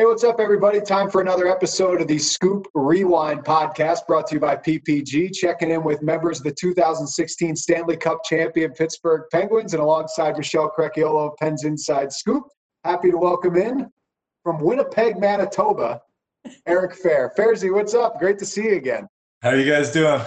Hey, what's up, everybody? Time for another episode of the Scoop Rewind podcast brought to you by PPG. Checking in with members of the 2016 Stanley Cup champion Pittsburgh Penguins and alongside Michelle Crechiolo of Pens Inside Scoop. Happy to welcome in from Winnipeg, Manitoba, Eric Fehr. Fairzy, what's up? Great to see you again. How are you guys doing?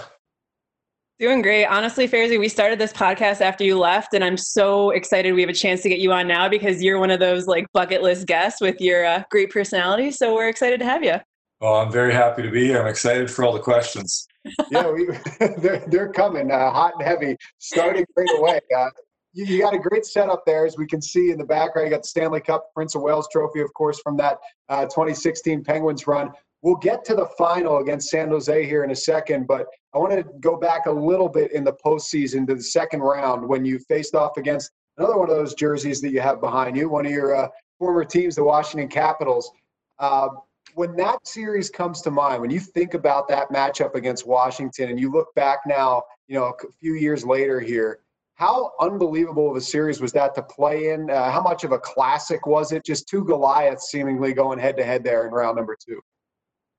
Doing great. Honestly, Fairzy, we started this podcast after you left, and I'm so excited we have a chance to get you on now because you're one of those like bucket list guests with your uh, great personality. So we're excited to have you. Well, I'm very happy to be here. I'm excited for all the questions. yeah, we, they're, they're coming uh, hot and heavy, starting right away. Uh, you, you, got a great setup there, as we can see in the background. You got the Stanley Cup Prince of Wales Trophy, of course, from that uh, 2016 Penguins run. We'll get to the final against San Jose here in a second, but I want to go back a little bit in the postseason to the second round when you faced off against another one of those jerseys that you have behind you, one of your uh, former teams, the Washington Capitals. Uh, when that series comes to mind, when you think about that matchup against Washington, and you look back now, you know, a few years later here, how unbelievable of a series was that to play in? Uh, how much of a classic was it? Just two Goliaths seemingly going head to head there in round number two.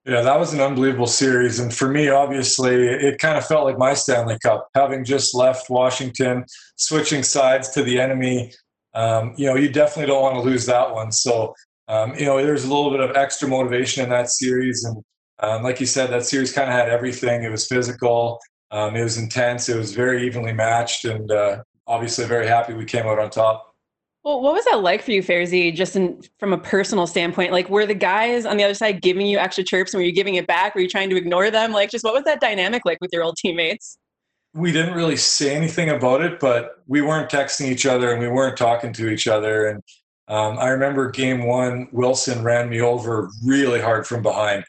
Yeah, that was an unbelievable series. And for me, obviously, it kind of felt like my Stanley Cup, having just left Washington, switching sides to the enemy. Um, you know, you definitely don't want to lose that one. So, um, you know, there's a little bit of extra motivation in that series. And um, like you said, that series kind of had everything. It was physical, um, it was intense, it was very evenly matched. And uh, obviously, very happy we came out on top. Well, what was that like for you, Fairzy, just in, from a personal standpoint? Like, were the guys on the other side giving you extra chirps and were you giving it back? Were you trying to ignore them? Like, just what was that dynamic like with your old teammates? We didn't really say anything about it, but we weren't texting each other and we weren't talking to each other. And um, I remember game one, Wilson ran me over really hard from behind.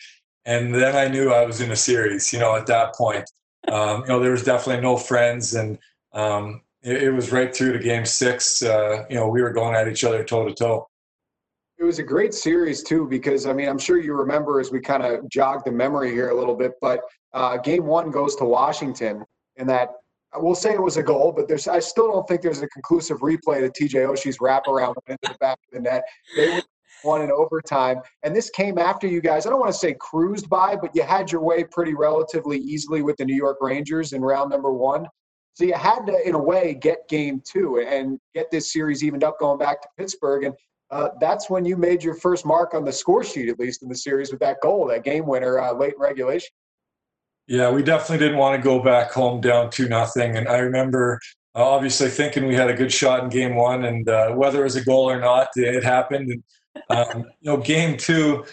And then I knew I was in a series, you know, at that point. Um, you know, there was definitely no friends. And, um, it, it was right through to game six. Uh, you know, we were going at each other toe to toe. It was a great series too, because I mean, I'm sure you remember as we kind of jog the memory here a little bit. But uh, game one goes to Washington, and that we'll say it was a goal, but there's I still don't think there's a conclusive replay to TJ Oshie's wraparound into the back of the net. They won in overtime, and this came after you guys. I don't want to say cruised by, but you had your way pretty relatively easily with the New York Rangers in round number one. So you had to, in a way, get game two and get this series evened up going back to Pittsburgh. And uh, that's when you made your first mark on the score sheet, at least in the series, with that goal, that game winner uh, late in regulation. Yeah, we definitely didn't want to go back home down two nothing. And I remember uh, obviously thinking we had a good shot in game one, and uh, whether it was a goal or not, it happened. And um, you know, game two,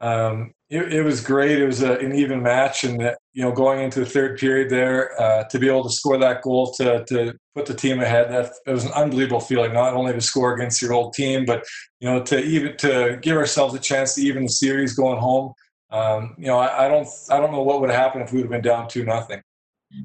um, it, it, was great. It was a, an even match, and you know, going into the third period there, uh, to be able to score that goal to to put the team ahead, that it was an unbelievable feeling. Not only to score against your old team, but you know, to even to give ourselves a chance to even the series going home. Um, you know, I, I, don't I don't know what would have happened if we would have been down two nothing.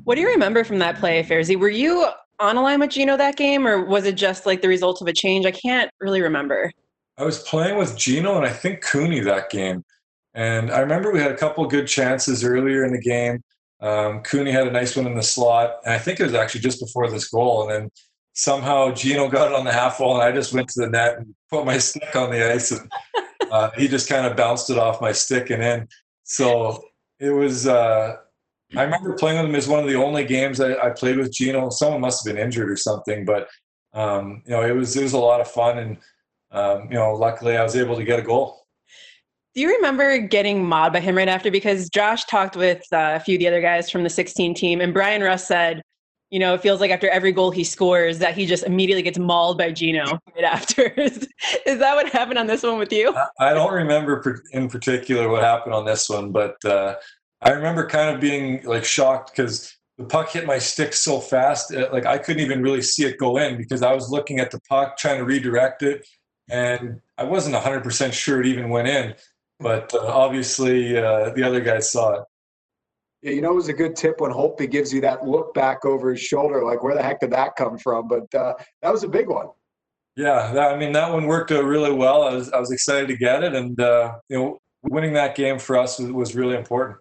What do you remember from that play, Fairzy? Were you on a line with Gino that game, or was it just like the result of a change? I can't really remember. I was playing with Gino and I think Kuni that game. And I remember we had a couple good chances earlier in the game. Um, Kuni had a nice one in the slot, and I think it was actually just before this goal. And then somehow Gino got it on the half wall, and I just went to the net and put my stick on the ice, and uh, he just kind of bounced it off my stick and in. So it was. Uh, I remember playing with him as one of the only games I, I played with Gino. Someone must have been injured or something, but um, you know, it was it was a lot of fun, and um, you know, luckily I was able to get a goal. Do you remember getting mauled by him right after? Because Josh talked with uh, a few of the other guys from the 16 team, and Bryan Rust said, you know, it feels like after every goal he scores that he just immediately gets mauled by Gino right after. is, is that what happened on this one with you? I don't remember in particular what happened on this one, but uh, I remember kind of being like shocked because the puck hit my stick so fast, uh, like I couldn't even really see it go in because I was looking at the puck trying to redirect it, and I wasn't 100% sure it even went in but uh, obviously uh, the other guys saw it. Yeah, you know, it was a good tip when Holtby gives you that look back over his shoulder, like where the heck did that come from? But uh, that was a big one. Yeah, that, I mean that one worked out really well. I was I was excited to get it, and uh, you know, winning that game for us was, was really important.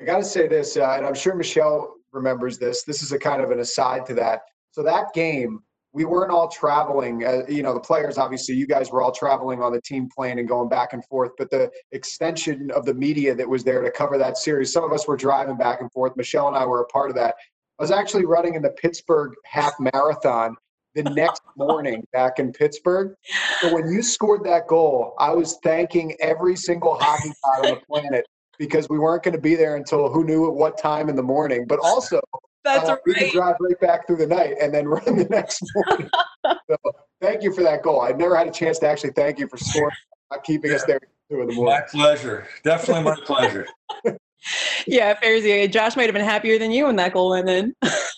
I got to say this, uh, and I'm sure Michelle remembers this. This is a kind of an aside to that. So that game, we weren't all traveling. Uh, you know, the players, obviously, you guys were all traveling on the team plane and going back and forth, but the extension of the media that was there to cover that series, some of us were driving back and forth. Michelle and I were a part of that. I was actually running in the Pittsburgh half marathon the next morning back in Pittsburgh. So when you scored that goal, I was thanking every single hockey god on the planet because we weren't going to be there until who knew at what time in the morning. But also, that's uh, right. we could drive right back through the night and then run the next morning. so, thank you for that goal. I've never had a chance to actually thank you for scoring, not keeping us there two in the morning. My pleasure. Definitely my pleasure. Yeah, Fairzy, Josh might have been happier than you when that goal went in.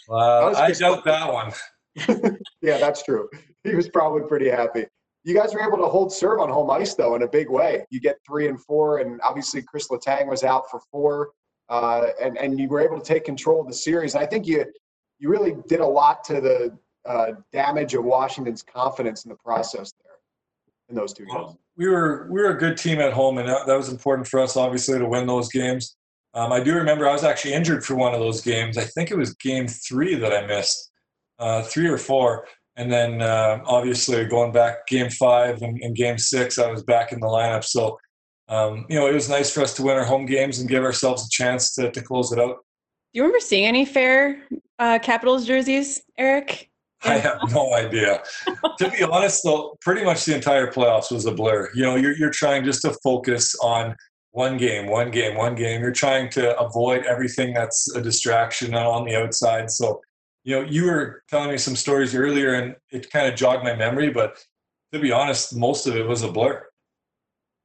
Uh, I just- doubt that one. Yeah, that's true. He was probably pretty happy. You guys were able to hold serve on home ice though in a big way. You get three and four, and obviously Chris Letang was out for four, uh, and and you were able to take control of the series. And I think you you really did a lot to the uh, damage of Washington's confidence in the process there in those two games. We were we were a good team at home, and that, that was important for us, obviously, to win those games. Um, I do remember I was actually injured for one of those games. I think it was game three that I missed, uh, three or four, and then uh, obviously going back game five and, and game six, I was back in the lineup. So um, you know, it was nice for us to win our home games and give ourselves a chance to, to close it out. Do you remember seeing any Fehr uh, Capitals jerseys, Eric? I have no idea. to be honest, though, pretty much the entire playoffs was a blur. You know, you're you're trying just to focus on one game, one game, one game. You're trying to avoid everything that's a distraction on the outside. So, you know, you were telling me some stories earlier, and it kind of jogged my memory. But to be honest, most of it was a blur.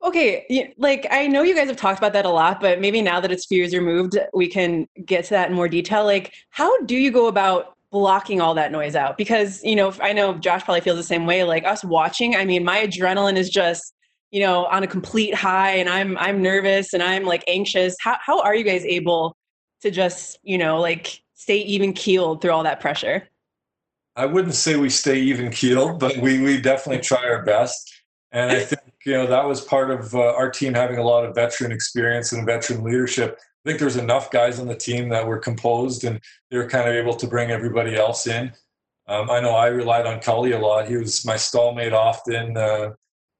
Okay, like I know you guys have talked about that a lot, but maybe now that it's few years removed, we can get to that in more detail. Like, how do you go about blocking all that noise out? Because you know, I know Josh probably feels the same way. Like us watching, I mean, my adrenaline is just you know on a complete high, and I'm I'm nervous and I'm like anxious. How how are you guys able to just you know like stay even keeled through all that pressure? I wouldn't say we stay even keeled, but we we definitely try our best. And I think you know that was part of uh, our team having a lot of veteran experience and veteran leadership. I think there's enough guys on the team that were composed and they were kind of able to bring everybody else in. Um, I know I relied on Cully a lot. He was my stallmate often. Uh,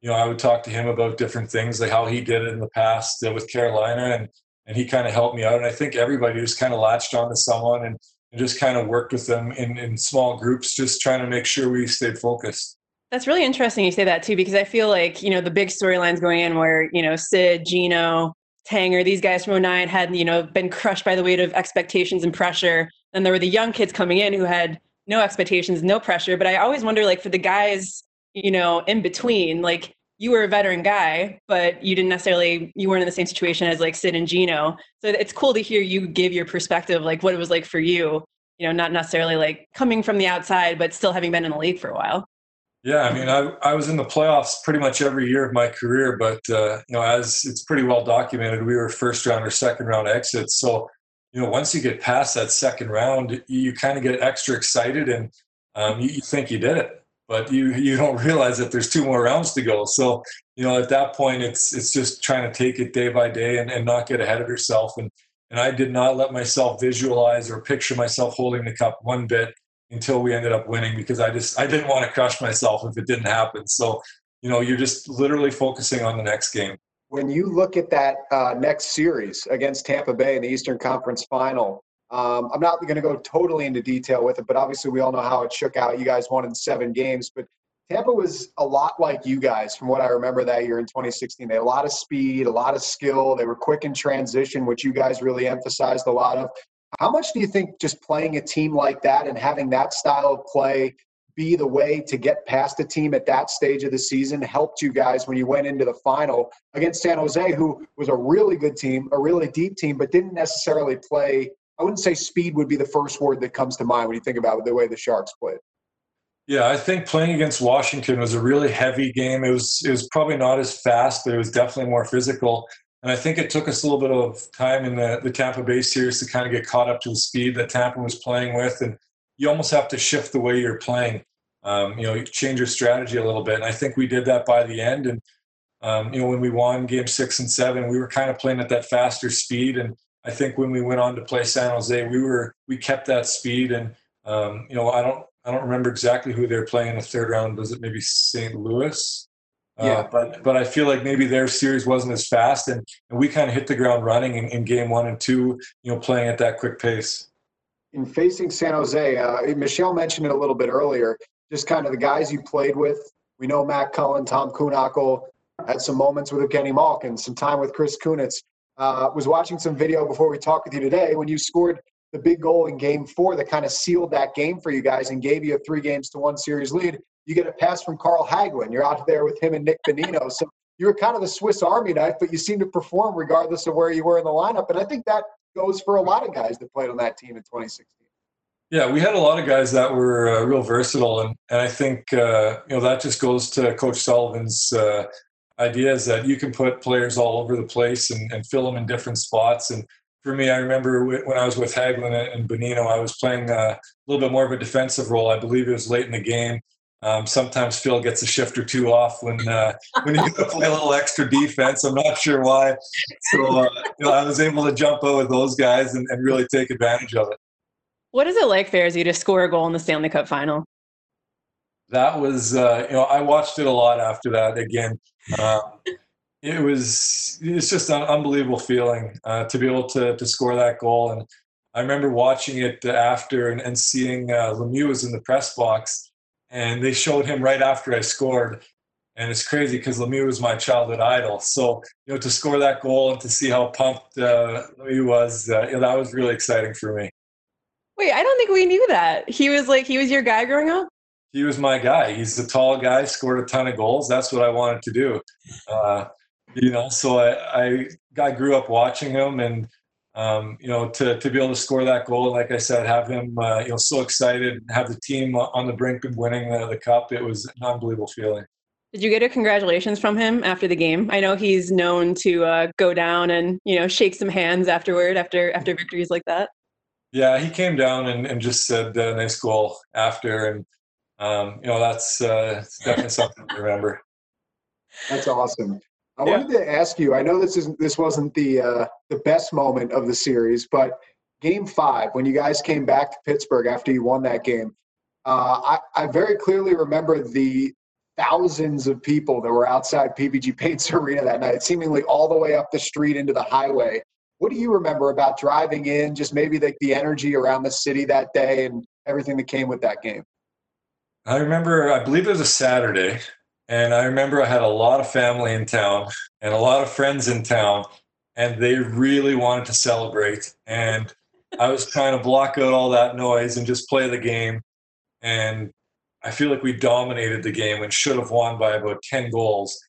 you know, I would talk to him about different things, like how he did it in the past uh, with Carolina, and and he kind of helped me out. And I think everybody just kind of latched on to someone and, and just kind of worked with them in, in small groups, just trying to make sure we stayed focused. That's really interesting you say that too, because I feel like, you know, the big storylines going in where, you know, Sid, Gino, Tanger, these guys from 09 had, you know, been crushed by the weight of expectations and pressure. And there were the young kids coming in who had no expectations, no pressure. But I always wonder, like, for the guys, you know, in between, like, you were a veteran guy, but you didn't necessarily, you weren't in the same situation as like Sid and Gino. So it's cool to hear you give your perspective, like what it was like for you, you know, not necessarily like coming from the outside, but still having been in the league for a while. Yeah, I mean, I, I was in the playoffs pretty much every year of my career, but uh, you know, as it's pretty well documented, we were first round or second round exits. So, you know, once you get past that second round, you, kind of get extra excited and um, you, you think you did it, but you you don't realize that there's two more rounds to go. So, you know, at that point, it's it's just trying to take it day by day and, and not get ahead of yourself. And and I did not let myself visualize or picture myself holding the cup one bit until we ended up winning because I just I didn't want to crush myself if it didn't happen. So, you know, you're just literally focusing on the next game. When you look at that uh, next series against Tampa Bay in the Eastern Conference Final, um, I'm not going to go totally into detail with it, but obviously we all know how it shook out. You guys won in seven games, but Tampa was a lot like you guys from what I remember that year in 2016. They had a lot of speed, a lot of skill. They were quick in transition, which you guys really emphasized a lot of. How much do you think just playing a team like that and having that style of play be the way to get past a team at that stage of the season helped you guys when you went into the final against San Jose, who was a really good team, a really deep team, but didn't necessarily play? I wouldn't say speed would be the first word that comes to mind when you think about the way the Sharks played. Yeah, I think playing against Washington was a really heavy game. It was it was probably not as fast, but it was definitely more physical. And I think it took us a little bit of time in the, the Tampa Bay series to kind of get caught up to the speed that Tampa was playing with. And you almost have to shift the way you're playing. Um, you know, you change your strategy a little bit. And I think we did that by the end. And, um, you know, when we won game six and seven, we were kind of playing at that faster speed. And I think when we went on to play San Jose, we were, we kept that speed and Um, you know, I don't I don't remember exactly who they're playing in the third round. Was it maybe St. Louis? Uh, yeah. but but I feel like maybe their series wasn't as fast, and, and we kind of hit the ground running in, in, game one and two. You know, playing at that quick pace. In facing San Jose, uh, Michelle mentioned it a little bit earlier. Just kind of the guys you played with. We know Matt Cullen, Tom Kuhnhackl, had some moments with Evgeny Malkin, some time with Chris Kunitz. Uh, was watching some video before we talked with you today when you scored the big goal in game four that kind of sealed that game for you guys and gave you a three games to one series lead. You get a pass from Carl Hagelin. You're out there with him and Nick Bonino. So you were kind of the Swiss Army knife, but you seem to perform regardless of where you were in the lineup. And I think that goes for a lot of guys that played on that team in 2016. Yeah, we had a lot of guys that were uh, real versatile, and and I think uh, you know that just goes to Coach Sullivan's uh, ideas that you can put players all over the place and, and fill them in different spots. And for me, I remember when I was with Hagelin and Bonino, I was playing a little bit more of a defensive role. I believe it was late in the game. Um, sometimes Phil gets a shift or two off when uh, when you play a little extra defense. I'm not sure why. So uh, you know, I was able to jump out with those guys and, and really take advantage of it. What is it like, Fairzy, to score a goal in the Stanley Cup final? That was, uh, you know, I watched it a lot after that. Again, um, it was it's just an unbelievable feeling uh, to be able to to score that goal. And I remember watching it after and, and seeing uh, Lemieux was in the press box, and they showed him right after I scored. And it's crazy because Lemieux was my childhood idol. So you know, to score that goal and to see how pumped uh, Lemieux was, uh, you know, that was really exciting for me. Wait, I don't think we knew that. He was like he was your guy growing up he was my guy. He's a tall guy, scored a ton of goals. That's what I wanted to do. Uh, you know, so I, I, I grew up watching him, and um, you know, to to be able to score that goal, like I said, have him, uh, you know, so excited, have the team on the brink of winning the, the cup. It was an unbelievable feeling. Did you get a congratulations from him after the game? I know he's known to uh, go down and you know shake some hands afterward after after victories like that. Yeah, he came down and, and just said uh, nice goal after, and um, you know, that's, uh, definitely something to remember. That's awesome. I yeah. wanted to ask you. I know this isn't this wasn't the uh, the best moment of the series, but Game Five, when you guys came back to Pittsburgh after you won that game, uh, I, I very clearly remember the thousands of people that were outside PPG Paints Arena that night, seemingly all the way up the street into the highway. What do you remember about driving in? Just maybe like the energy around the city that day and everything that came with that game. I remember, I believe it was a Saturday, and I remember I had a lot of family in town and a lot of friends in town, and they really wanted to celebrate. And I was trying to block out all that noise and just play the game. And I feel like we dominated the game and should have won by about 10 goals.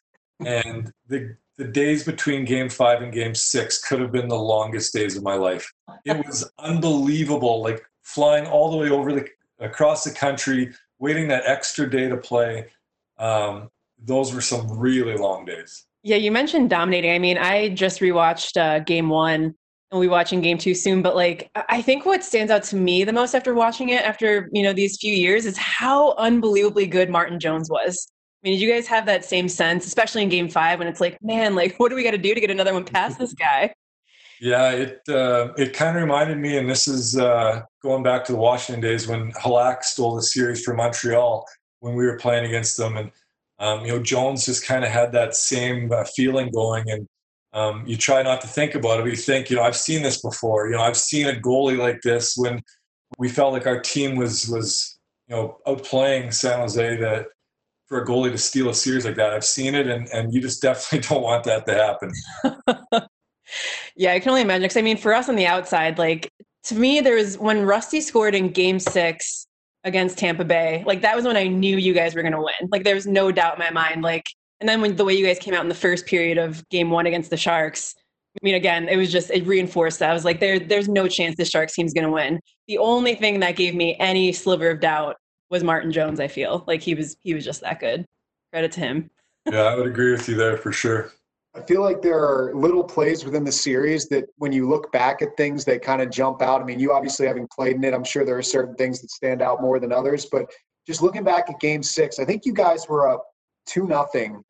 And the the days between game five and game six could have been the longest days of my life. It was unbelievable, like flying all the way over the across the country, waiting that extra day to play, um, those were some really long days. Yeah, you mentioned dominating. I mean, I just rewatched uh, game one and we watching game two soon. But like, I think what stands out to me the most after watching it, after you know these few years, is how unbelievably good Martin Jones was. I mean, did you guys have that same sense, especially in Game Five, when it's like, man, like, what do we got to do to get another one past this guy? Yeah, it uh, it kind of reminded me, and this is uh, going back to the Washington days when Halak stole the series from Montreal when we were playing against them, and um, you know Jones just kind of had that same uh, feeling going, and um, you try not to think about it. But you think, you know, I've seen this before. You know, I've seen a goalie like this when we felt like our team was was you know outplaying San Jose that for a goalie to steal a series like that. I've seen it, and and you just definitely don't want that to happen. yeah, I can only imagine. Because I mean, for us on the outside, like to me, there was when Rusty scored in Game Six against Tampa Bay. Like that was when I knew you guys were going to win. Like there was no doubt in my mind. Like, and then when the way you guys came out in the first period of Game One against the Sharks. I mean, again, it was just it reinforced that I was like, there, there's no chance the Sharks team's going to win. The only thing that gave me any sliver of doubt was Martin Jones. I feel like he was he was just that good. Credit to him. yeah, I would agree with you there for sure. I feel like there are little plays within the series that when you look back at things that kind of jump out. I mean, you obviously having played in it, I'm sure there are certain things that stand out more than others. But just looking back at game six, I think you guys were up two nothing.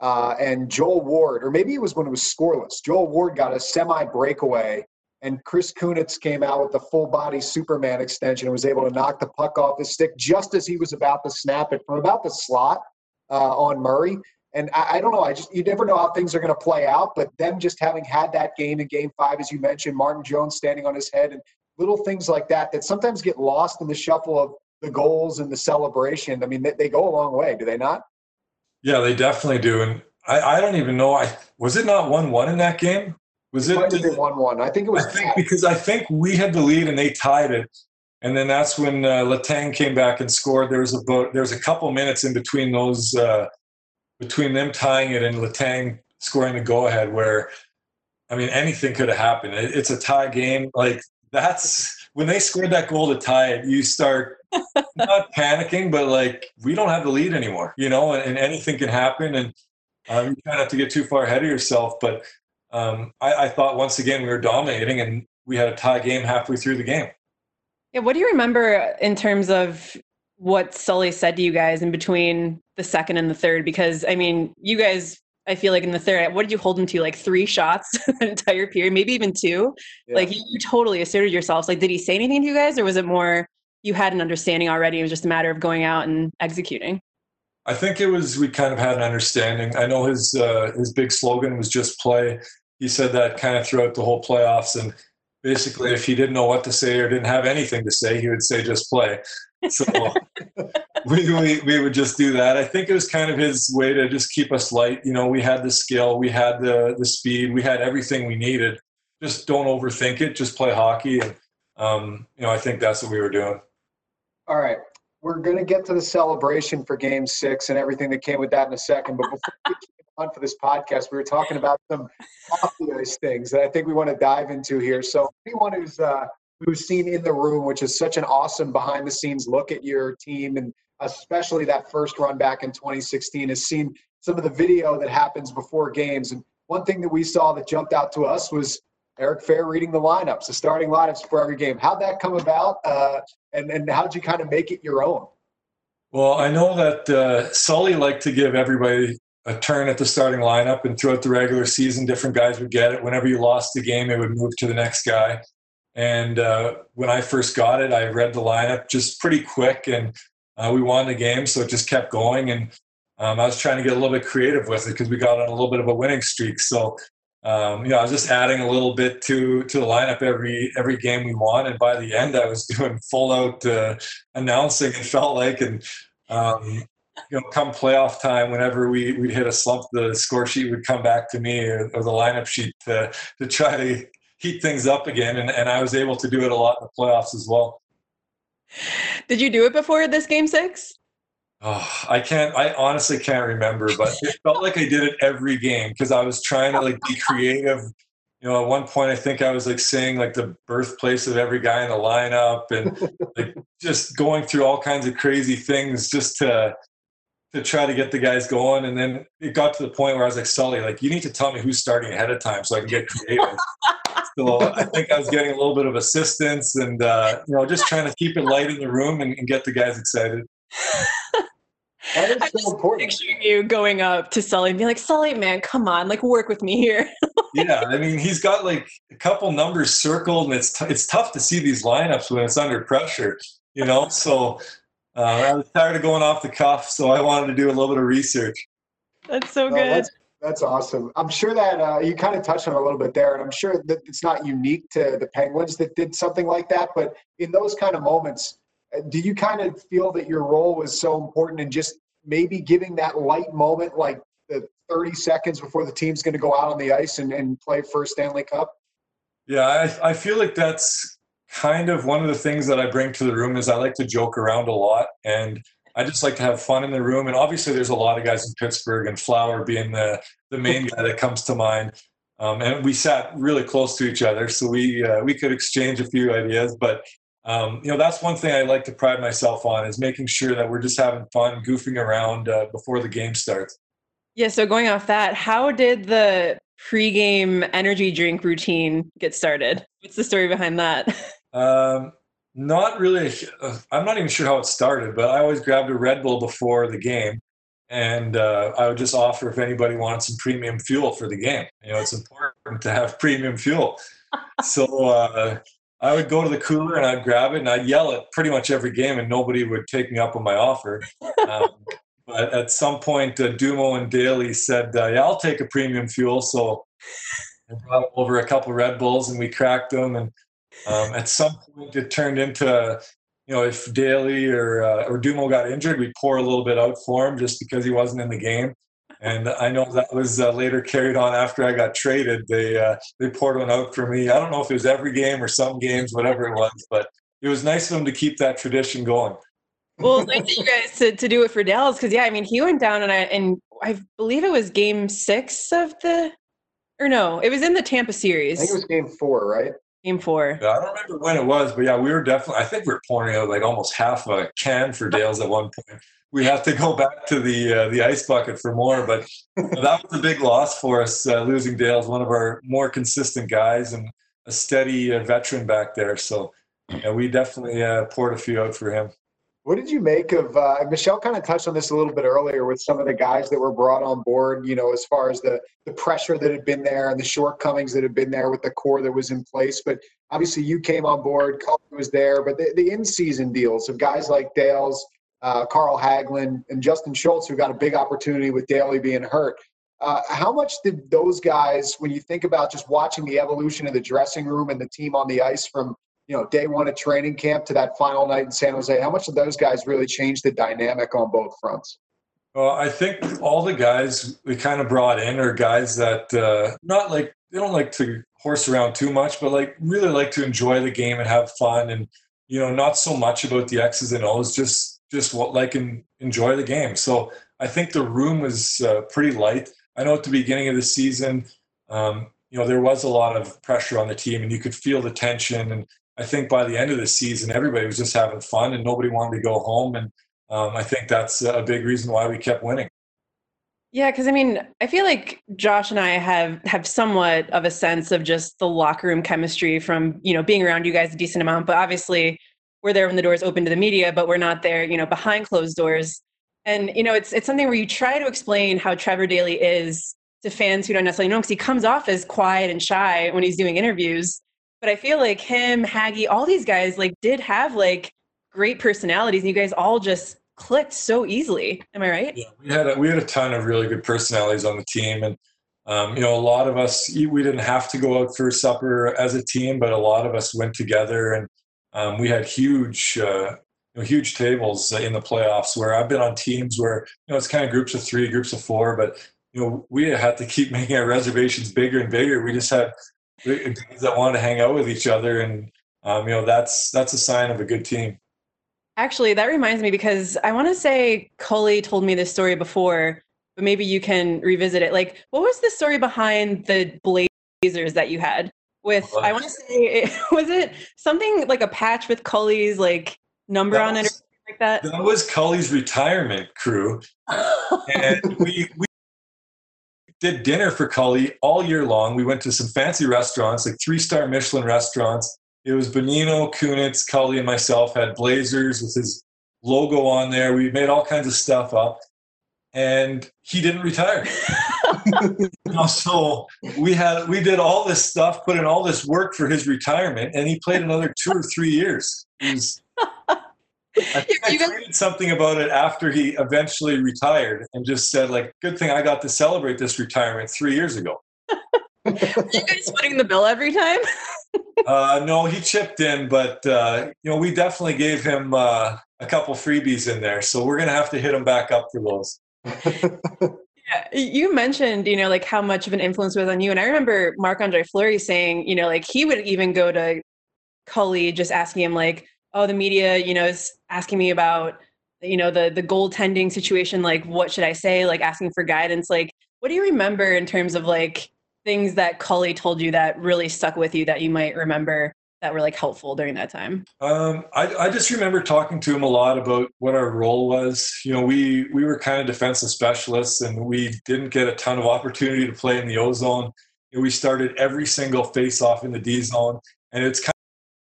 Uh, and Joel Ward, or maybe it was when it was scoreless, Joel Ward got a semi breakaway and Chris Kunitz came out with the full body Superman extension and was able to knock the puck off his stick just as he was about to snap it from about the slot uh, on Murray. And I, I, don't know. I just you never know how things are going to play out. But them just having had that game in Game Five, as you mentioned, Martin Jones standing on his head, and little things like that that sometimes get lost in the shuffle of the goals and the celebration. I mean, they, they go a long way, do they not? Yeah, they definitely do. And I, I don't even know. I was it not one one in that game? Was it? Did, it one one? I think it was. I think because I think we had the lead and they tied it, and then that's when uh, Letang came back and scored. There was about there was a couple minutes in between those uh, between them tying it and Letang scoring the go ahead where. I mean, anything could have happened. It, it's a tie game. Like that's when they scored that goal to tie it. You start not panicking, but like we don't have the lead anymore, you know, and, and anything can happen. And um, you kind of have to get too far ahead of yourself. But um, I, I, thought once again we were dominating, and we had a tie game halfway through the game. Yeah, what do you remember in terms of what Sully said to you guys in between the second and the third? Because I mean, you guys, I feel like in the third, what did you hold him to? Like three shots the entire period, maybe even two. Yeah. Like you, you totally asserted yourselves. Like, did he say anything to you guys, or was it more you had an understanding already? It was just a matter of going out and executing. I think it was we kind of had an understanding. I know his uh, his big slogan was just play. He said that kind of throughout the whole playoffs, and basically, if he didn't know what to say or didn't have anything to say, he would say just play. So we, we we would just do that. I think it was kind of his way to just keep us light. You know, we had the skill, we had the the speed, we had everything we needed. Just don't overthink it. Just play hockey, and um, you know, I think that's what we were doing. All right we're going to get to the celebration for game six and everything that came with that in a second. But before we came on for this podcast, we were talking about some off ice things that I think we want to dive into here. So anyone who's uh, who's seen in the room, which is such an awesome behind the scenes look at your team and especially that first run back in 2016 has seen some of the video that happens before games. And one thing that we saw that jumped out to us was Eric Fehr reading the lineups, the starting lineups for every game. How'd that come about, uh, and and how'd you kind of make it your own? Well, I know that uh, Sully liked to give everybody a turn at the starting lineup, and throughout the regular season, different guys would get it. Whenever you lost the game, it would move to the next guy. And uh, when I first got it, I read the lineup just pretty quick, and uh, we won the game, so it just kept going. And um, I was trying to get a little bit creative with it because we got on a little bit of a winning streak. So um, you know, I was just adding a little bit to to the lineup every every game we won, and by the end, I was doing full out uh, announcing. It felt like, and um, you know, come playoff time, whenever we we'd hit a slump, the score sheet would come back to me or, or the lineup sheet to to try to heat things up again, and, and I was able to do it a lot in the playoffs as well. Did you do it before this game six? Oh, I can't. I honestly can't remember, but it felt like I did it every game because I was trying to like be creative. You know, at one point I think I was like saying like the birthplace of every guy in the lineup and like just going through all kinds of crazy things just to to try to get the guys going. And then it got to the point where I was like, Sully, like you need to tell me who's starting ahead of time so I can get creative. so I think I was getting a little bit of assistance and uh, you know just trying to keep it light in the room and, and get the guys excited. That is so important. Picturing you going up to Sully and being like, Sully, man, come on, like work with me here. yeah, I mean, he's got like a couple numbers circled, and it's t- it's tough to see these lineups when it's under pressure, you know. So uh, I was tired of going off the cuff, so I wanted to do a little bit of research. That's so good. that's, that's, awesome. I'm sure that uh, you kind of touched on a little bit there, and I'm sure that it's not unique to the Penguins that did something like that. But in those kind of moments, uh, do you kind of feel that your role was so important in just maybe giving that light moment like the 30 seconds before the team's going to go out on the ice and, and play a Stanley Cup? Yeah, I, I feel like that's kind of one of the things that I bring to the room is I like to joke around a lot and I just like to have fun in the room. And obviously there's a lot of guys in Pittsburgh and Flower being the, the main guy that comes to mind. Um, and we sat really close to each other, so we uh, we could exchange a few ideas. But um, you know that's one thing I like to pride myself on is making sure that we're just having fun, goofing around uh, before the game starts. Yeah. So going off that, how did the pregame energy drink routine get started? What's the story behind that? Um, not really. I'm not even sure how it started, but I always grabbed a Red Bull before the game, and uh, I would just offer if anybody wanted some premium fuel for the game. You know, it's important to have premium fuel. So uh, I would go to the cooler and I'd grab it and I'd yell it pretty much every game, and nobody would take me up on my offer. Um, but at some point, uh, Dumo and Daley said, uh, "Yeah, I'll take a premium fuel." So I brought over a couple Red Bulls and we cracked them. And um, at some point, it turned into you know, if Daley or uh, or Dumo got injured, we'd pour a little bit out for him just because he wasn't in the game. And I know that was uh, later carried on after I got traded. They uh, they poured one out for me. I don't know if it was every game or some games, whatever it was, but it was nice of them to keep that tradition going. Well, nice of you guys to, to do it for Dallas because yeah, I mean he went down and I and I believe it was game six of the or no, it was in the Tampa series. I think it was game four, right? Game four. Yeah, I don't remember when it was, but yeah, we were definitely. I think we were pouring out like almost half a can for Dales at one point. We had to go back to the uh, the ice bucket for more, but that was a big loss for us uh, losing Dales, one of our more consistent guys and a steady uh, veteran back there. So yeah, we definitely uh, poured a few out for him. What did you make of uh, Michelle? Kind of touched on this a little bit earlier with some of the guys that were brought on board. You know, as far as the the pressure that had been there and the shortcomings that had been there with the core that was in place. But obviously, you came on board. Cully was there, but the, the in season deals of guys like Dales, uh, Carl Hagelin, and Justin Schultz, who got a big opportunity with Daley being hurt. Uh, how much did those guys, when you think about just watching the evolution of the dressing room and the team on the ice from you know, day one of training camp to that final night in San Jose? How much of those guys really changed the dynamic on both fronts? Well, I think all the guys we kind of brought in are guys that uh, not like they don't like to horse around too much, but like really like to enjoy the game and have fun, and you know, not so much about the X's and O's, just just what like and enjoy the game. So I think the room was uh, pretty light. I know at the beginning of the season, um, you know, there was a lot of pressure on the team, and you could feel the tension and I think by the end of the season, everybody was just having fun and nobody wanted to go home. And um, I think that's a big reason why we kept winning. Yeah, because I mean, I feel like Josh and I have have somewhat of a sense of just the locker room chemistry from you know being around you guys a decent amount, but obviously we're there when the doors open to the media, but we're not there, you know, behind closed doors. And you know, it's it's something where you try to explain how Trevor Daley is to fans who don't necessarily know because he comes off as quiet and shy when he's doing interviews but I feel like him, Haggy, all these guys like did have like great personalities, and you guys all just clicked so easily. Am I right? Yeah, we had a, we had a ton of really good personalities on the team, and um, you know, a lot of us we didn't have to go out for supper as a team, but a lot of us went together, and um, we had huge. Uh, you know, huge tables in the playoffs where I've been on teams where you know it's kind of groups of three, groups of four, but you know we had to keep making our reservations bigger and bigger. We just had that want to hang out with each other, and um, you know that's that's a sign of a good team. Actually, that reminds me because I want to say Cully told me this story before, but maybe you can revisit it. Like, what was the story behind the Blazers that you had with? I want to say, was it something like a patch with Cully's like number on was, it or something like that? That was Cully's retirement crew, and we we did dinner for Cully all year long. We went to some fancy restaurants, like three star Michelin restaurants. It was Bonino, Kunitz, Cully, and myself had blazers with his logo on there. We made all kinds of stuff up. And he didn't retire. you know, so we had we did all this stuff, put in all this work for his retirement, and he played another two or three years. He was I think I tweeted something about it after he eventually retired and just said, like, good thing I got to celebrate this retirement three years ago. Are you guys footing the bill every time? uh, no, he chipped in, but uh, you know, we definitely gave him uh, a couple freebies in there, so we're gonna have to hit him back up for those. yeah, you mentioned, you know, like how much of an influence was on you, and I remember Marc Andre Fleury saying, you know, like he would even go to Cully just asking him, like, oh, the media, you know, is asking me about, you know, the the goaltending situation. Like, what should I say? Like, asking for guidance. Like, what do you remember in terms of like things that Cully told you that really stuck with you that you might remember that were like helpful during that time? Um, I, I just remember talking to him a lot about what our role was. You know, we we were kind of defensive specialists, and we didn't get a ton of opportunity to play in the O zone. We started every single face off in the D zone, and it's kind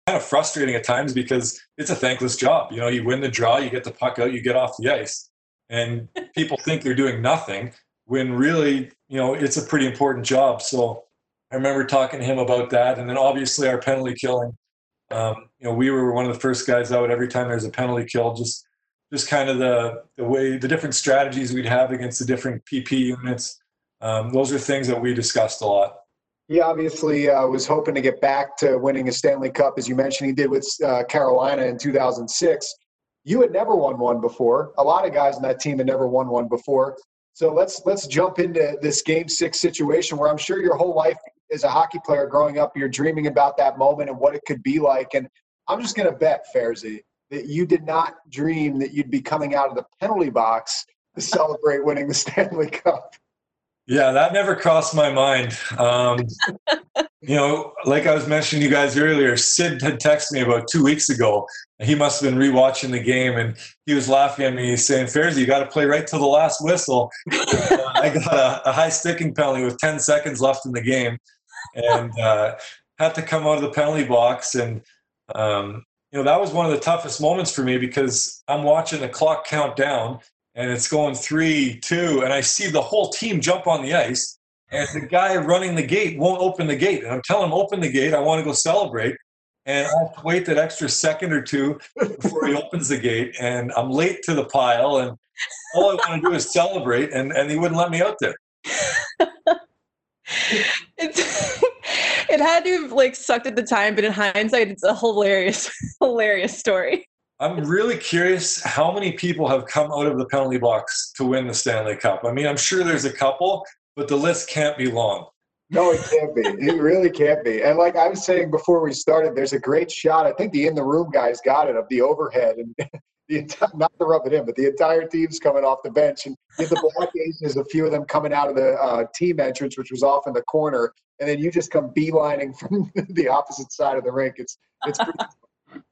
kind of frustrating at times because it's a thankless job. You know, you win the draw, you get the puck out, you get off the ice, and people think they're doing nothing when really, you know, it's a pretty important job. So I remember talking to him about that, and then obviously our penalty killing. Um, you know, we were one of the first guys out every time there's a penalty kill. Just, just kind of the the way the different strategies we'd have against the different PP units. Um, those are things that we discussed a lot. He obviously uh, was hoping to get back to winning a Stanley Cup, as you mentioned, he did with uh, Carolina in 2006. You had never won one before. A lot of guys in that team had never won one before. So let's let's jump into this Game Six situation, where I'm sure your whole life as a hockey player growing up, you're dreaming about that moment and what it could be like. And I'm just going to bet, Fairzy, that you did not dream that you'd be coming out of the penalty box to celebrate winning the Stanley Cup. Yeah, that never crossed my mind. Um, you know, like I was mentioning you guys earlier, Sid had texted me about two weeks ago. He must have been rewatching the game, and he was laughing at me, saying, "Fairzy, you got to play right till the last whistle." uh, I got a, a, high sticking penalty with 10 seconds left in the game, and uh, had to come out of the penalty box. And um, you know, that was one of the toughest moments for me because I'm watching the clock count down, and it's going three, two, and I see the whole team jump on the ice, and the guy running the gate won't open the gate, and I'm telling him open the gate, I want to go celebrate, and I have to wait that extra second or two before he opens the gate, and I'm late to the pile, and all I want to do is celebrate, and and he wouldn't let me out there. it's, it had to have like sucked at the time, but in hindsight, it's a hilarious, hilarious story. I'm really curious how many people have come out of the penalty box to win the Stanley Cup. I mean, I'm sure there's a couple, but the list can't be long. No, it can't be. It really can't be. And like I was saying before we started, there's a great shot. I think the in the room guys got it of the overhead and the entire, not to rub it in, but the entire team's coming off the bench and you the Black Aces, a few of them coming out of the uh, team entrance, which was off in the corner, and then you just come beelining from the opposite side of the rink. It's it's pretty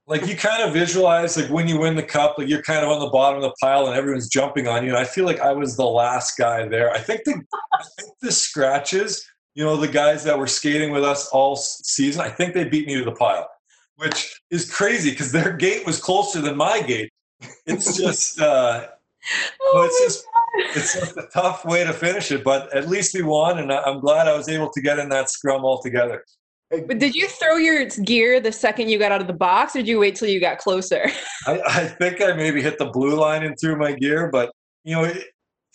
like you kind of visualize like when you win the cup, like you're kind of on the bottom of the pile and everyone's jumping on you. And I feel like I was the last guy there. I think the I think the scratches, you know, the guys that were skating with us all season, I think they beat me to the pile, which is crazy because their gate was closer than my gate. It's just uh oh it's just God. it's just a tough way to finish it, but at least we won, and I'm glad I was able to get in that scrum altogether. But did you throw your gear the second you got out of the box, or did you wait till you got closer? I, I think I maybe hit the blue line and threw my gear, but you know,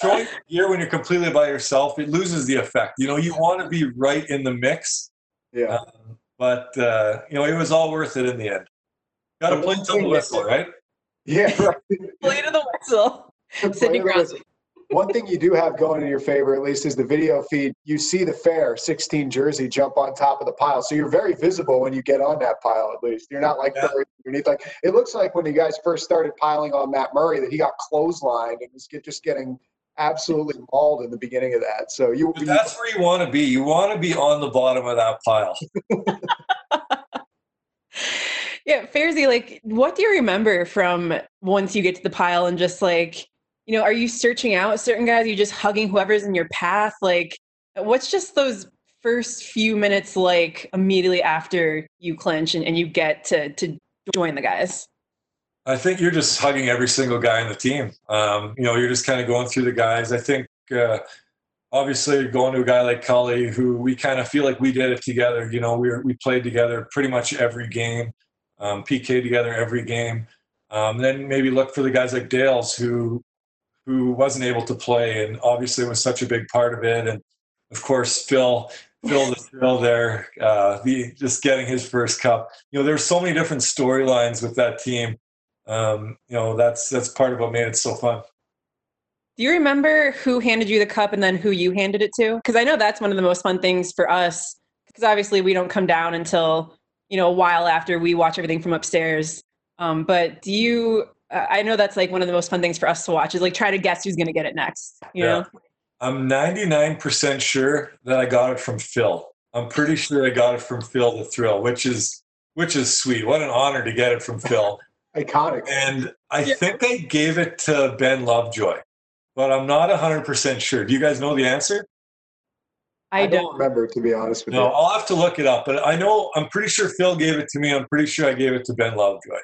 throwing gear when you're completely by yourself, it loses the effect. You know, you want to be right in the mix. Yeah. Um, but uh, you know, it was all worth it in the end. Got to play till the whistle, right? Yeah, right. play to the whistle. Sidney Crosby one thing you do have going in your favor, at least, is the video feed. You see the Fehr 16 jersey jump on top of the pile, so you're very visible when you get on that pile. At least you're not like yeah. underneath. Like it looks like when you guys first started piling on Matt Murray that he got clotheslined and was just getting absolutely mauled in the beginning of that. So you. But that's where you want to be. You want to be on the bottom of that pile. yeah, Fairzy, like, what do you remember from once you get to the pile and just like you know, are you searching out certain guys? Are you just hugging whoever's in your path? Like, what's just those first few minutes like immediately after you clinch and, and you get to to join the guys? I think you're just hugging every single guy in the team. Um, you know, you're just kind of going through the guys. I think uh, obviously going to a guy like Cully, who we kind of feel like we did it together. You know, we were, we played together pretty much every game, um, PK together every game. Um, then maybe look for the guys like Dales, who who wasn't able to play, and obviously was such a big part of it. And of course, Phil, Phil the thrill there, uh, the just getting his first cup. You know, there's so many different storylines with that team. Um, you know, that's that's part of what made it so fun. Do you remember who handed you the cup and then who you handed it to? Because I know that's one of the most fun things for us. Because obviously we don't come down until you know a while after we watch everything from upstairs. Um, but do you uh, I know that's like one of the most fun things for us to watch is like try to guess who's going to get it next. You yeah. know, I'm 99% sure that I got it from Phil. I'm pretty sure I got it from Phil the Thrill, which is which is sweet. What an honor to get it from Phil. Iconic. And I yeah. think I gave it to Ben Lovejoy, but I'm not 100% sure. Do you guys know the answer? I, I don't. don't remember, to be honest with no, you. No, I'll have to look it up, but I know I'm pretty sure Phil gave it to me. I'm pretty sure I gave it to Ben Lovejoy.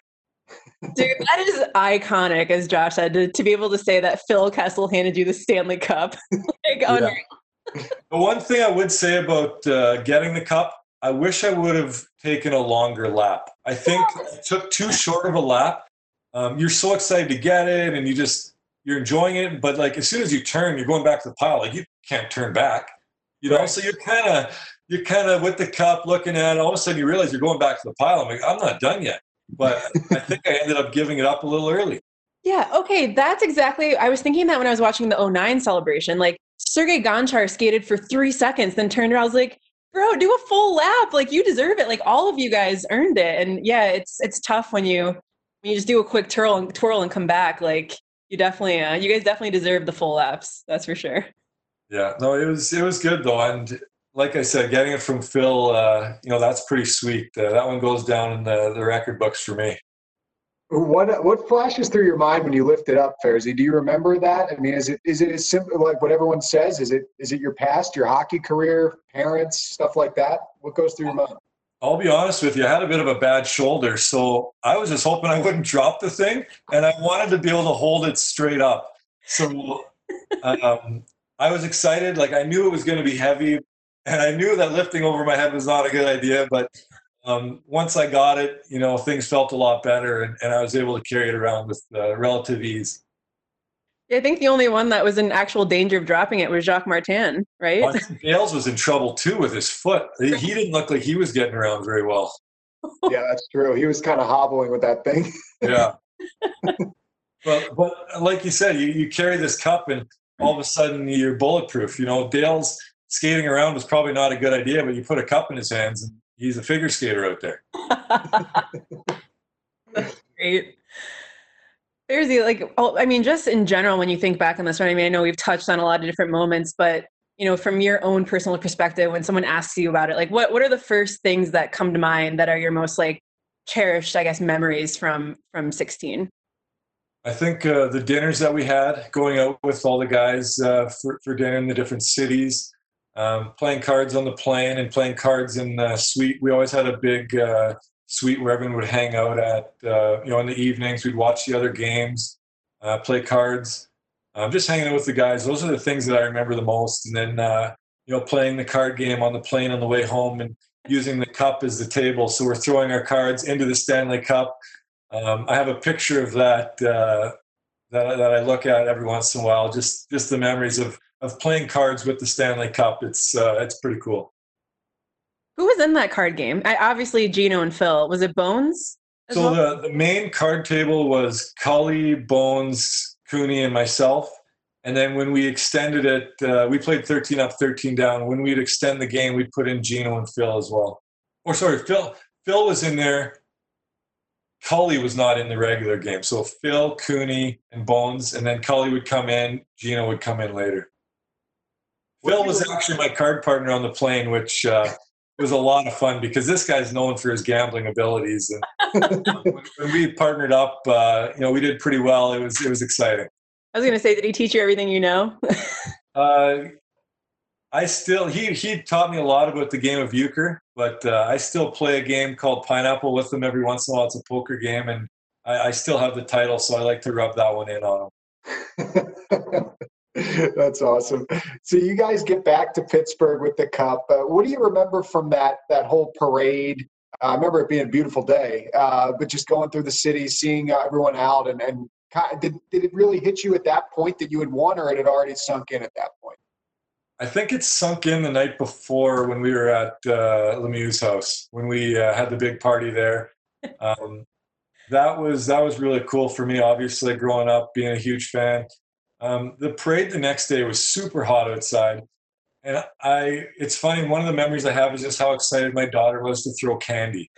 Dude, that is iconic, as Josh said, to, to, be able to say that Phil Kessel handed you the Stanley Cup. like, yeah. the one thing I would say about uh, getting the cup, I wish I would have taken a longer lap. I think it took too short of a lap. Um, you're so excited to get it, and you just you're enjoying it. But like as soon as you turn, you're going back to the pile. Like you can't turn back, you know. Right. So you're kind of you're kind of with the cup looking at it. All of a sudden, you realize you're going back to the pile. I'm like, I'm not done yet. But I think I ended up giving it up a little early. Yeah, okay. That's exactly I was thinking that when I was watching the 09 celebration. Like Sergey Gonchar skated for three seconds, then turned around. I was like, bro, do a full lap. Like you deserve it. Like all of you guys earned it. And yeah, it's it's tough when you when you just do a quick twirl and twirl and come back. Like you definitely uh, you guys definitely deserve the full laps. That's for sure. Yeah, no, it was it was good though, and like I said, getting it from Phil, uh, you know, that's pretty sweet. Uh, that one goes down in the, the record books for me. What what flashes through your mind when you lift it up, Fehrsy? Do you remember that? I mean, is it is it as simple like what everyone says? Is it is it your past, your hockey career, parents, stuff like that? What goes through your mind? I'll be honest with you, I had a bit of a bad shoulder, so I was just hoping I wouldn't drop the thing, and I wanted to be able to hold it straight up. So um, I was excited, like I knew it was going to be heavy, and I knew that lifting over my head was not a good idea, but um, once I got it, you know, things felt a lot better, and, and I was able to carry it around with uh, relative ease. I think the only one that was in actual danger of dropping it was Jacques Martin, right? Well, Dales was in trouble too with his foot. He, he didn't look like he was getting around very well. yeah, that's true. He was kind of hobbling with that thing. yeah. but, but like you said, you, you carry this cup and all of a sudden you're bulletproof. You know, Dale's skating around was probably not a good idea, but you put a cup in his hands and he's a figure skater out there. That's great. There's the like, oh, I mean, just in general, when you think back on this one, I mean, I know we've touched on a lot of different moments, but you know, from your own personal perspective, when someone asks you about it, like, what what are the first things that come to mind that are your most like cherished, I guess, memories from from 16? I think uh, the dinners that we had, going out with all the guys uh, for for dinner in the different cities, um, playing cards on the plane and playing cards in the suite. We always had a big uh, suite where everyone would hang out at. Uh, you know, in the evenings, we'd watch the other games, uh, play cards, um, just hanging out with the guys. Those are the things that I remember the most. And then, uh, you know, playing the card game on the plane on the way home and using the cup as the table. So we're throwing our cards into the Stanley Cup. Um, I have a picture of that that, that I look at every once in a while. Just just the memories of of playing cards with the Stanley Cup. It's uh, it's pretty cool. Who was in that card game? I, obviously, Geno and Phil. Was it Bones? So well? the, the main card table was Cully, Bones, Kuni, and myself. And then when we extended it, uh, we played 13 up, 13 down. When we'd extend the game, we'd put in Geno and Phil as well. Or sorry, Phil. Phil was in there. Cully was not in the regular game. So Phil, Kuni, and Bones, and then Cully would come in. Geno would come in later. Phil was actually my card partner on the plane, which uh, was a lot of fun because this guy's known for his gambling abilities. And when we partnered up, uh, you know, we did pretty well. It was it was exciting. I was going to say, did he teach you everything you know? uh, I still he he taught me a lot about the game of euchre, but uh, I still play a game called Pineapple with them every once in a while. It's a poker game, and I, I still have the title, so I like to rub that one in on them. That's awesome. So you guys get back to Pittsburgh with the cup. Uh, what do you remember from that that whole parade? Uh, I remember it being a beautiful day, uh, but just going through the city, seeing uh, everyone out, and and did did it really hit you at that point that you had won, or it had already sunk in at that point? I think it sunk in the night before when we were at uh, Lemieux's house when we uh, had the big party there. Um, that was that was really cool for me. Obviously, growing up, being a huge fan. Um, the parade the next day was super hot outside. And I, it's funny. One of the memories I have is just how excited my daughter was to throw candy.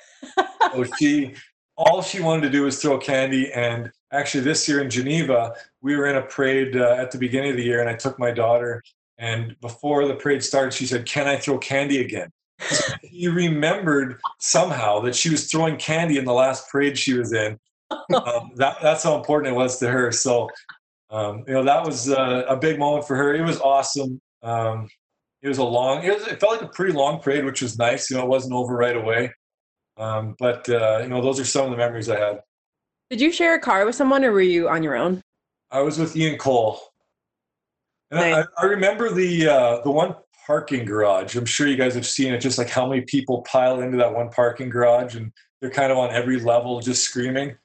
so she, all she wanted to do was throw candy. And actually, this year in Geneva, we were in a parade uh, at the beginning of the year, and I took my daughter. And before the parade started, she said, "Can I throw candy again?" he remembered somehow that she was throwing candy in the last parade she was in. Um, that, that's how important it was to her. So um, you know that was uh, a big moment for her. It was awesome. Um, it was a long. It, was, it, felt like a pretty long parade, which was nice. You know, it wasn't over right away. Um, but uh, you know, those are some of the memories I had. Did you share a car with someone, or were you on your own? I was with Ian Cole. And nice. I, I, remember the uh, the one parking garage. I'm sure you guys have seen it. Just like how many people pile into that one parking garage, and they're kind of on every level, just screaming.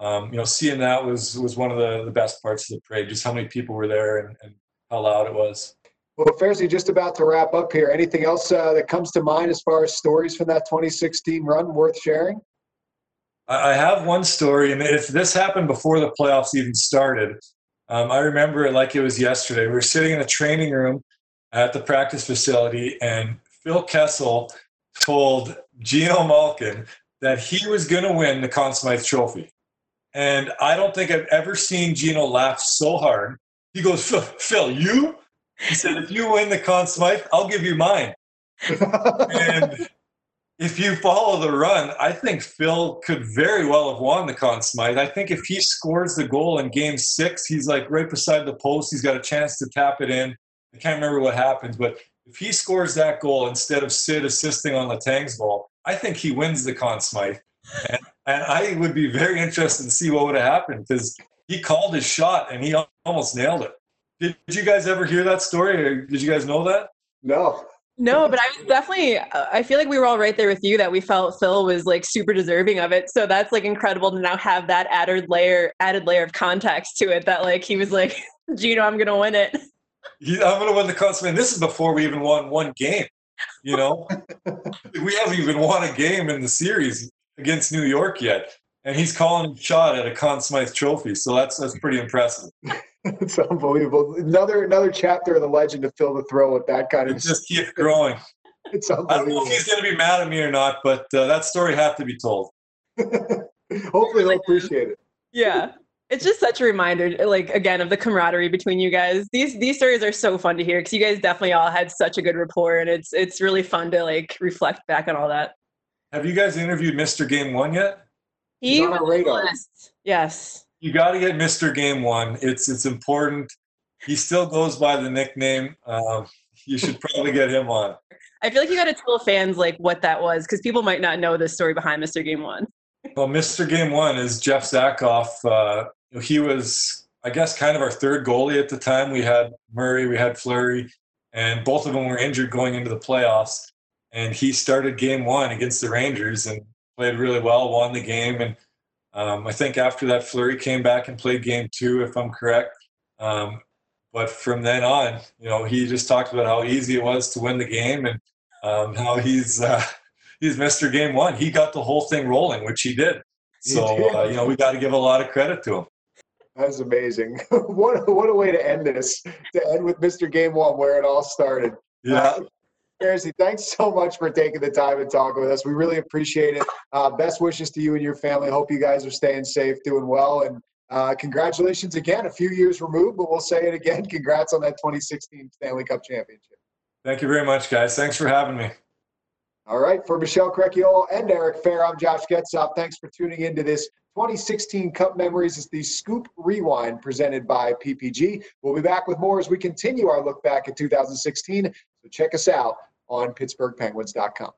Um, you know, seeing that was was one of the, the best parts of the parade. Just how many people were there and, and how loud it was. Well, Fehrsy, just about to wrap up here. Anything else uh, that comes to mind as far as stories from that 2016 run worth sharing? I have one story, and if this happened before the playoffs even started, um, I remember it like it was yesterday. We were sitting in a training room at the practice facility, and Phil Kessel told Geno Malkin that he was going to win the Conn Smythe Trophy. And I don't think I've ever seen Gino laugh so hard. He goes, Phil, Phil you? He said, if you win the Conn Smythe, I'll give you mine. and if you follow the run, I think Phil could very well have won the Conn Smythe. I think if he scores the goal in game six, he's like right beside the post. He's got a chance to tap it in. I can't remember what happens, but if he scores that goal instead of Sid assisting on Letang's goal, I think he wins the Conn Smythe. And, and I would be very interested to see what would have happened because he called his shot and he almost nailed it. Did, did you guys ever hear that story? Or did you guys know that? No. No, but I was definitely. I feel like we were all right there with you that we felt Phil was like super deserving of it. So that's like incredible to now have that added layer, added layer of context to it. That like he was like, Geno, I'm gonna win it. Yeah, I'm gonna win the Conn Smythe. This is before we even won one game. You know, we haven't even won a game in the series against New York yet, and he's calling a shot at a Conn Smythe Trophy. So that's that's pretty impressive. it's unbelievable. Another another chapter of the legend to fill the throw with that kind it of. just keeps growing. It's I don't know if he's going to be mad at me or not, but uh, that story had to be told. Hopefully, they'll appreciate it. Yeah, it's just such a reminder, like again, of the camaraderie between you guys. These these stories are so fun to hear because you guys definitely all had such a good rapport, and it's it's really fun to like reflect back on all that. Have you guys interviewed Mr. Game One yet? He He's on our radar. Yes you got to get Mr. Game One. It's it's important. He still goes by the nickname. Um, you should probably get him on. I feel like you got to tell fans like what that was because people might not know the story behind Mr. Game One. well, Mr. Game One is Jeff Zatkoff. Uh, he was, I guess, kind of our third goalie at the time. We had Murray, we had Fleury, and both of them were injured going into the playoffs. And he started Game One against the Rangers and played really well, won the game, and um, I think after that, Fleury came back and played game two, if I'm correct. Um, but from then on, you know, he just talked about how easy it was to win the game and um, how he's uh, he's Mr. Game One. He got the whole thing rolling, which he did. So uh, you know, we got to give a lot of credit to him. That's amazing. what what a way to end this. To end with Mr. Game One, where it all started. Yeah. Fehrsy, thanks so much for taking the time and talking with us. We really appreciate it. Uh, best wishes to you and your family. Hope you guys are staying safe, doing well, and uh, congratulations again. A few years removed, but we'll say it again. Congrats on that 2016 Stanley Cup championship. Thank you very much, guys. Thanks for having me. All right, for Michelle Crechiolo and Eric Fehr, I'm Josh Getzoff. Thanks for tuning into this 2016 Cup Memories. It's the Scoop Rewind presented by PPG. We'll be back with more as we continue our look back at 2016. So check us out on PittsburghPenguins.com.